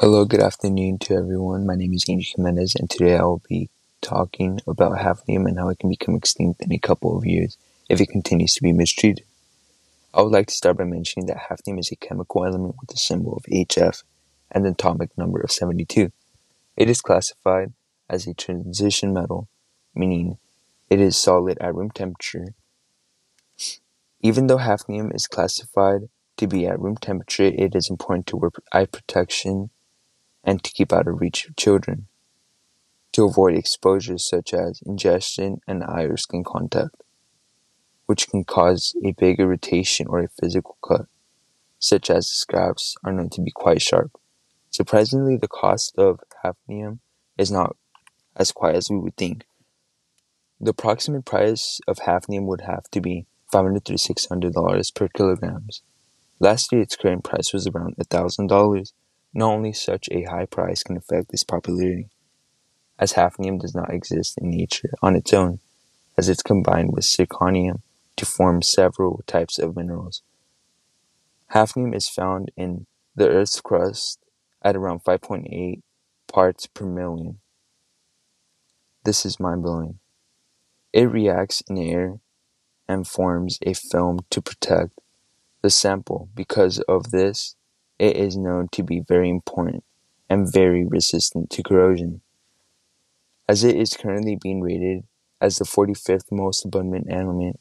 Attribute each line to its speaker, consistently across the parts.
Speaker 1: Hello, good afternoon to everyone. My name is Angel Jimenez, and today I will be talking about hafnium and how it can become extinct in a couple of years if it continues to be mistreated. I would like to start by mentioning that hafnium is a chemical element with the symbol of HF and an atomic number of 72. It is classified as a transition metal, meaning it is solid at room temperature. Even though hafnium is classified to be at room temperature, it is important to wear eye protection and to keep out of reach of children. To avoid exposures such as ingestion and eye or skin contact, which can cause a big irritation or a physical cut, such as the scraps are known to be quite sharp. Surprisingly, the cost of hafnium is not as quite as we would think. The approximate price of hafnium would have to be 500 to $600 per kilograms. Last year, its current price was around $1,000. Not only such a high price can affect its popularity, as hafnium does not exist in nature on its own, as it's combined with zirconium to form several types of minerals. Hafnium is found in the Earth's crust at around 5.8 parts per million. This is mind blowing. It reacts in air and forms a film to protect the sample. Because of this, it is known to be very important and very resistant to corrosion. As it is currently being rated as the 45th most abundant element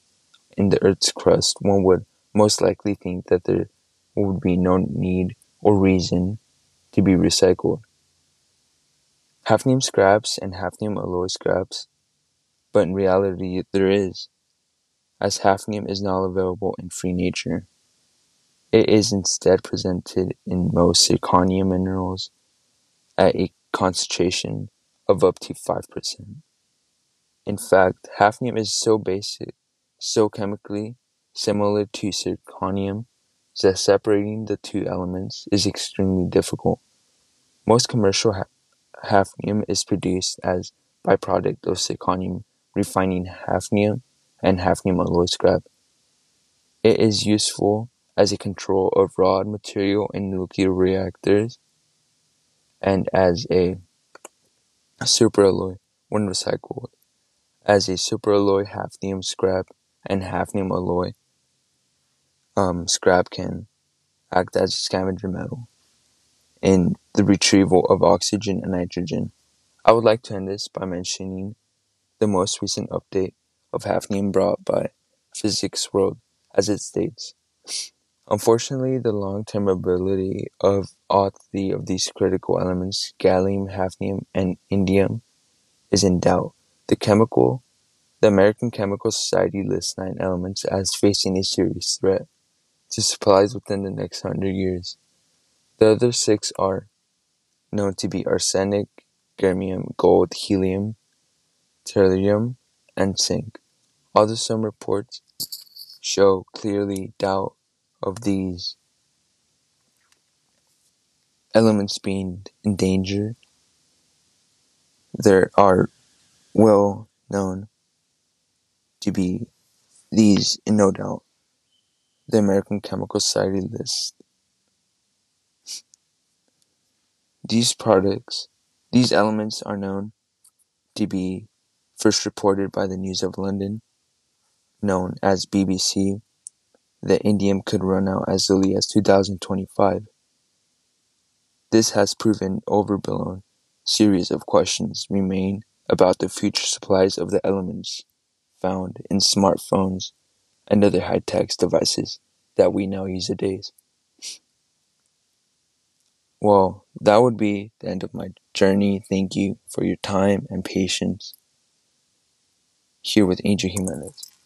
Speaker 1: in the Earth's crust, one would most likely think that there would be no need or reason to be recycled. Hafnium scraps and hafnium alloy scraps, but in reality there is, as hafnium is not available in free nature. It is instead presented in most zirconium minerals at a concentration of up to 5%. In fact, hafnium is so basic, so chemically similar to zirconium, that separating the two elements is extremely difficult. Most commercial ha- hafnium is produced as byproduct of zirconium refining hafnium and hafnium alloy scrap. It is useful as a control of raw material in nuclear reactors, and as a superalloy when recycled, as a superalloy hafnium scrap and hafnium alloy um, scrap can act as a scavenger metal in the retrieval of oxygen and nitrogen. I would like to end this by mentioning the most recent update of hafnium brought by Physics World, as it states. Unfortunately, the long-term ability of all three of these critical elements, gallium, hafnium, and indium, is in doubt. The chemical, the American Chemical Society lists nine elements as facing a serious threat to supplies within the next hundred years. The other six are known to be arsenic, germanium, gold, helium, tellurium, and zinc. Although some reports show clearly doubt of these elements being in danger, there are well known to be these in no doubt. The American Chemical Society list these products, these elements are known to be first reported by the News of London, known as BBC, that indium could run out as early as 2025. This has proven overblown. Series of questions remain about the future supplies of the elements found in smartphones and other high-tech devices that we now use nowadays. Well, that would be the end of my journey. Thank you for your time and patience. Here with Angel Jimenez.